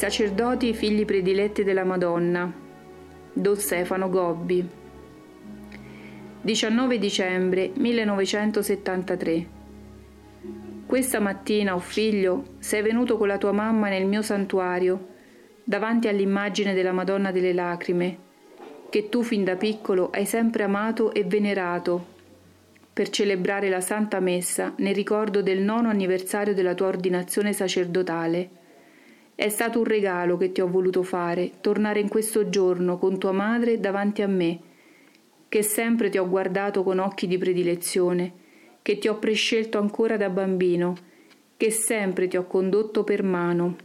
sacerdoti figli prediletti della Madonna, Don Stefano Gobbi. 19 dicembre 1973. Questa mattina, o oh figlio, sei venuto con la tua mamma nel mio santuario, davanti all'immagine della Madonna delle Lacrime, che tu fin da piccolo hai sempre amato e venerato per celebrare la Santa Messa nel ricordo del nono anniversario della tua ordinazione sacerdotale. È stato un regalo che ti ho voluto fare, tornare in questo giorno con tua madre davanti a me, che sempre ti ho guardato con occhi di predilezione, che ti ho prescelto ancora da bambino, che sempre ti ho condotto per mano.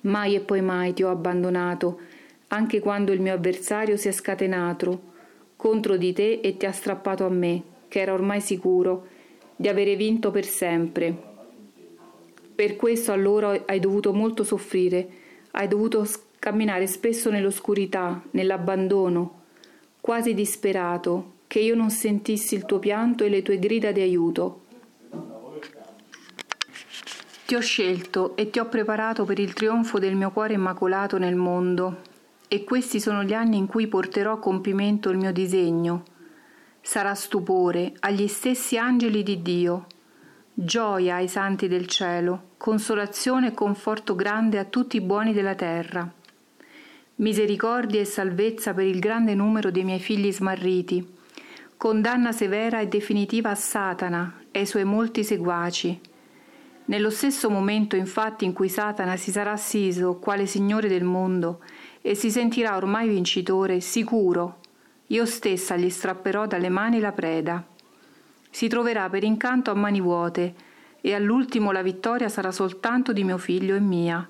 Mai e poi mai ti ho abbandonato, anche quando il mio avversario si è scatenato contro di te e ti ha strappato a me, che era ormai sicuro di avere vinto per sempre. Per questo allora hai dovuto molto soffrire, hai dovuto camminare spesso nell'oscurità, nell'abbandono, quasi disperato, che io non sentissi il tuo pianto e le tue grida di aiuto. Ti ho scelto e ti ho preparato per il trionfo del mio cuore immacolato nel mondo, e questi sono gli anni in cui porterò a compimento il mio disegno, sarà stupore agli stessi angeli di Dio, gioia ai santi del cielo, consolazione e conforto grande a tutti i buoni della terra. Misericordia e salvezza per il grande numero dei miei figli smarriti, condanna severa e definitiva a Satana e ai suoi molti seguaci. Nello stesso momento infatti in cui Satana si sarà assiso quale Signore del mondo e si sentirà ormai vincitore, sicuro, io stessa gli strapperò dalle mani la preda. Si troverà per incanto a mani vuote, e all'ultimo la vittoria sarà soltanto di mio figlio e mia.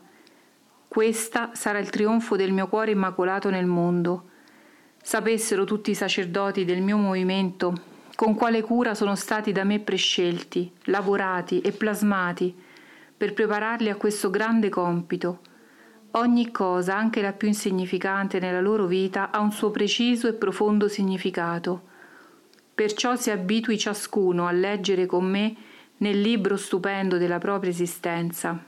Questa sarà il trionfo del mio cuore immacolato nel mondo. Sapessero tutti i sacerdoti del mio movimento con quale cura sono stati da me prescelti, lavorati e plasmati per prepararli a questo grande compito Ogni cosa, anche la più insignificante nella loro vita, ha un suo preciso e profondo significato. Perciò si abitui ciascuno a leggere con me nel libro stupendo della propria esistenza.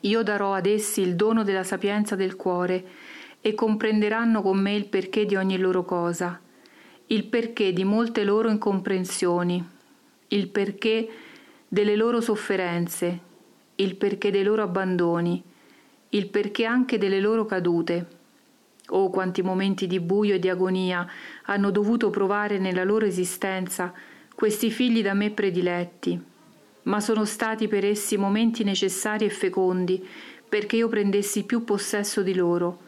Io darò ad essi il dono della sapienza del cuore e comprenderanno con me il perché di ogni loro cosa, il perché di molte loro incomprensioni, il perché delle loro sofferenze, il perché dei loro abbandoni, il perché anche delle loro cadute. Oh, quanti momenti di buio e di agonia hanno dovuto provare nella loro esistenza questi figli da me prediletti, ma sono stati per essi momenti necessari e fecondi perché io prendessi più possesso di loro,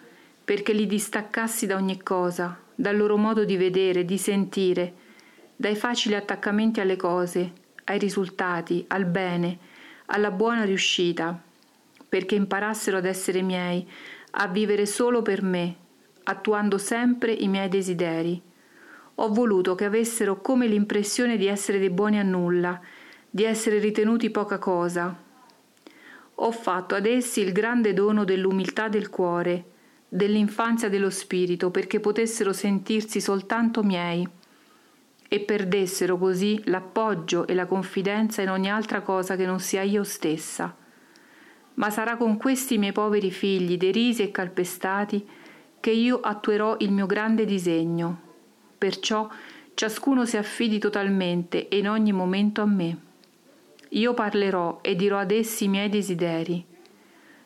perché li distaccassi da ogni cosa, dal loro modo di vedere, di sentire, dai facili attaccamenti alle cose, ai risultati, al bene, alla buona riuscita perché imparassero ad essere miei, a vivere solo per me, attuando sempre i miei desideri. Ho voluto che avessero come l'impressione di essere dei buoni a nulla, di essere ritenuti poca cosa. Ho fatto ad essi il grande dono dell'umiltà del cuore, dell'infanzia dello spirito, perché potessero sentirsi soltanto miei e perdessero così l'appoggio e la confidenza in ogni altra cosa che non sia io stessa ma sarà con questi miei poveri figli derisi e calpestati che io attuerò il mio grande disegno. Perciò ciascuno si affidi totalmente e in ogni momento a me. Io parlerò e dirò ad essi i miei desideri.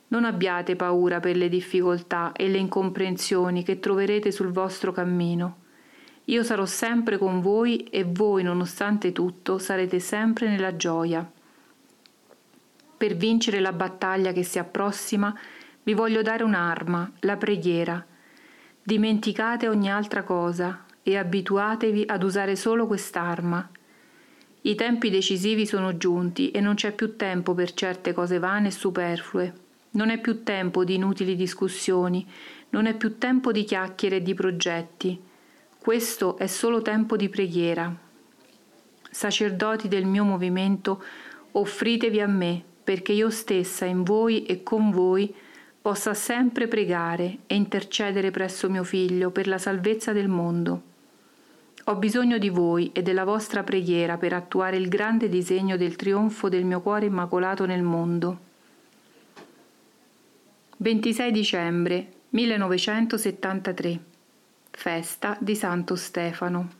Non abbiate paura per le difficoltà e le incomprensioni che troverete sul vostro cammino. Io sarò sempre con voi e voi, nonostante tutto, sarete sempre nella gioia. Per vincere la battaglia che si approssima, vi voglio dare un'arma, la preghiera. Dimenticate ogni altra cosa e abituatevi ad usare solo quest'arma. I tempi decisivi sono giunti e non c'è più tempo per certe cose vane e superflue. Non è più tempo di inutili discussioni, non è più tempo di chiacchiere e di progetti. Questo è solo tempo di preghiera. Sacerdoti del mio movimento, offritevi a me perché io stessa in voi e con voi possa sempre pregare e intercedere presso mio Figlio per la salvezza del mondo. Ho bisogno di voi e della vostra preghiera per attuare il grande disegno del trionfo del mio cuore immacolato nel mondo. 26 dicembre 1973 Festa di Santo Stefano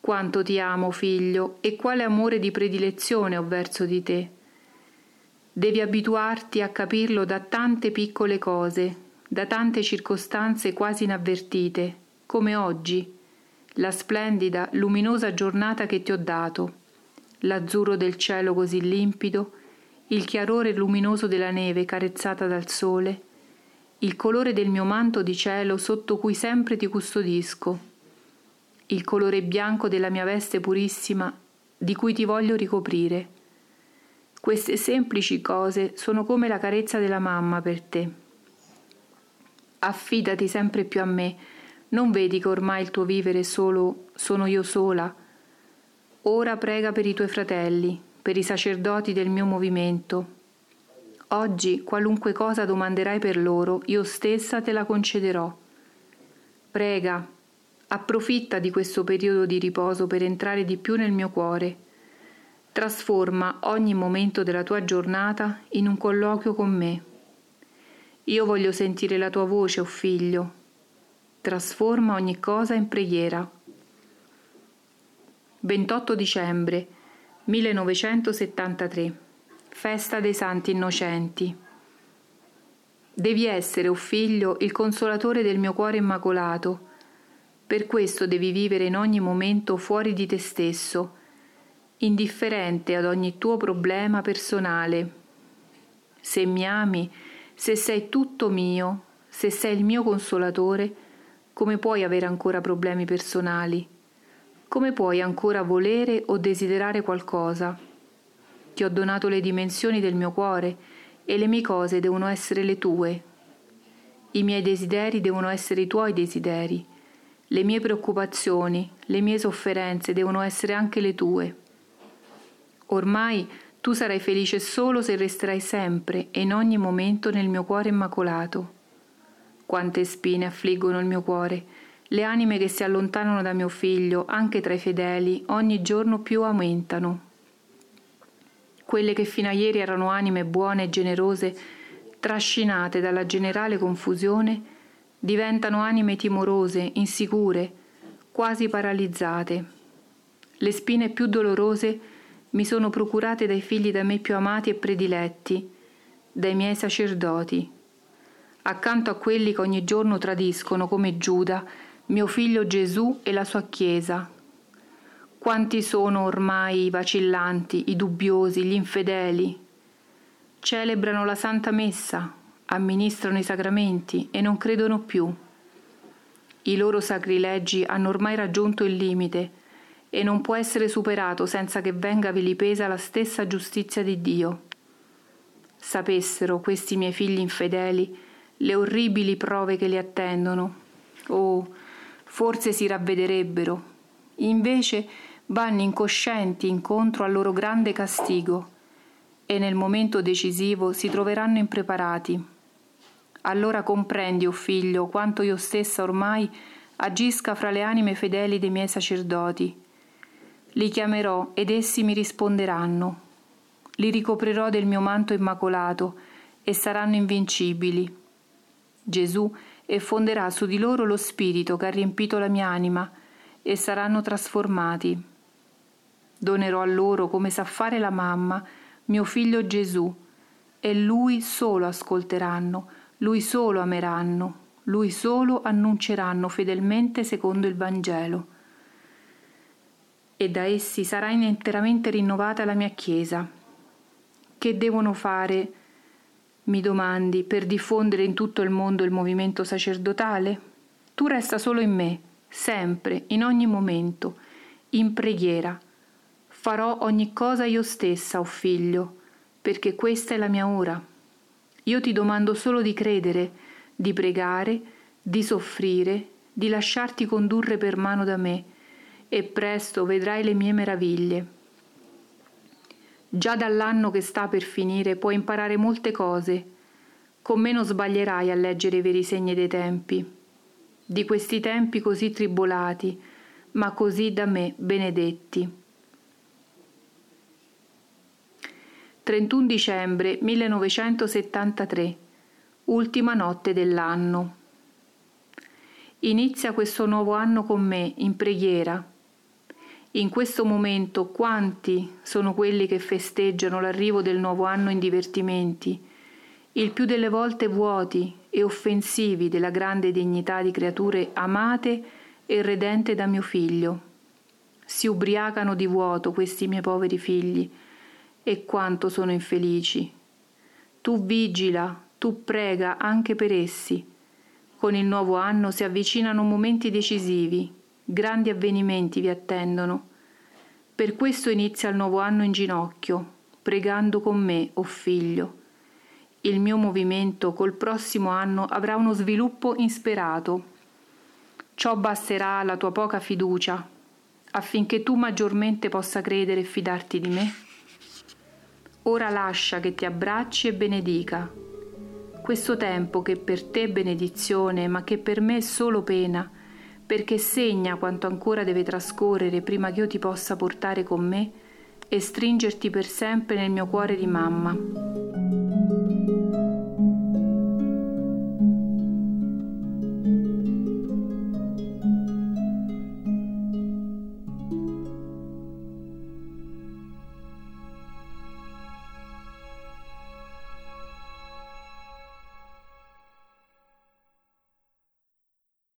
Quanto ti amo, figlio, e quale amore di predilezione ho verso di te. Devi abituarti a capirlo da tante piccole cose, da tante circostanze quasi inavvertite, come oggi, la splendida, luminosa giornata che ti ho dato, l'azzurro del cielo così limpido, il chiarore luminoso della neve carezzata dal sole, il colore del mio manto di cielo sotto cui sempre ti custodisco, il colore bianco della mia veste purissima di cui ti voglio ricoprire. Queste semplici cose sono come la carezza della mamma per te. Affidati sempre più a me, non vedi che ormai il tuo vivere solo sono io sola? Ora prega per i tuoi fratelli, per i sacerdoti del mio movimento. Oggi qualunque cosa domanderai per loro, io stessa te la concederò. Prega, approfitta di questo periodo di riposo per entrare di più nel mio cuore. Trasforma ogni momento della tua giornata in un colloquio con me. Io voglio sentire la tua voce, o oh figlio. Trasforma ogni cosa in preghiera. 28 dicembre 1973 Festa dei Santi Innocenti Devi essere, o oh figlio, il consolatore del mio cuore immacolato. Per questo devi vivere in ogni momento fuori di te stesso, indifferente ad ogni tuo problema personale. Se mi ami, se sei tutto mio, se sei il mio consolatore, come puoi avere ancora problemi personali? Come puoi ancora volere o desiderare qualcosa? Ti ho donato le dimensioni del mio cuore e le mie cose devono essere le tue. I miei desideri devono essere i tuoi desideri. Le mie preoccupazioni, le mie sofferenze devono essere anche le tue. Ormai tu sarai felice solo se resterai sempre e in ogni momento nel mio cuore immacolato. Quante spine affliggono il mio cuore le anime che si allontanano da mio figlio, anche tra i fedeli, ogni giorno più aumentano. Quelle che fino a ieri erano anime buone e generose, trascinate dalla generale confusione, diventano anime timorose, insicure, quasi paralizzate. Le spine più dolorose mi sono procurate dai figli da me più amati e prediletti, dai miei sacerdoti, accanto a quelli che ogni giorno tradiscono come Giuda mio figlio Gesù e la sua Chiesa. Quanti sono ormai i vacillanti, i dubbiosi, gli infedeli? Celebrano la Santa Messa, amministrano i sacramenti e non credono più. I loro sacrilegi hanno ormai raggiunto il limite e non può essere superato senza che venga vilipesa la stessa giustizia di Dio. Sapessero questi miei figli infedeli le orribili prove che li attendono. Oh, forse si ravvederebbero. Invece vanno incoscienti incontro al loro grande castigo e nel momento decisivo si troveranno impreparati. Allora comprendi, o oh figlio, quanto io stessa ormai agisca fra le anime fedeli dei miei sacerdoti. Li chiamerò ed essi mi risponderanno. Li ricoprirò del mio manto immacolato e saranno invincibili. Gesù e fonderà su di loro lo spirito che ha riempito la mia anima e saranno trasformati. Donerò a loro, come sa fare la mamma, mio figlio Gesù, e lui solo ascolteranno, lui solo ameranno, lui solo annunceranno fedelmente secondo il Vangelo. E da essi sarà interamente rinnovata la mia Chiesa. Che devono fare? Mi domandi, per diffondere in tutto il mondo il movimento sacerdotale? Tu resta solo in me, sempre, in ogni momento, in preghiera. Farò ogni cosa io stessa, o oh figlio, perché questa è la mia ora. Io ti domando solo di credere, di pregare, di soffrire, di lasciarti condurre per mano da me, e presto vedrai le mie meraviglie. Già dall'anno che sta per finire puoi imparare molte cose. Con me non sbaglierai a leggere i veri segni dei tempi. Di questi tempi così tribolati, ma così da me benedetti. 31 dicembre 1973, ultima notte dell'anno. Inizia questo nuovo anno con me, in preghiera. In questo momento quanti sono quelli che festeggiano l'arrivo del nuovo anno in divertimenti, il più delle volte vuoti e offensivi della grande dignità di creature amate e redente da mio figlio. Si ubriacano di vuoto questi miei poveri figli, e quanto sono infelici. Tu vigila, tu prega anche per essi. Con il nuovo anno si avvicinano momenti decisivi, grandi avvenimenti vi attendono. Per questo inizia il nuovo anno in ginocchio, pregando con me, o oh figlio. Il mio movimento col prossimo anno avrà uno sviluppo insperato. Ciò basterà alla tua poca fiducia, affinché tu maggiormente possa credere e fidarti di me? Ora lascia che ti abbracci e benedica. Questo tempo che per te è benedizione, ma che per me è solo pena, perché segna quanto ancora deve trascorrere prima che io ti possa portare con me e stringerti per sempre nel mio cuore di mamma.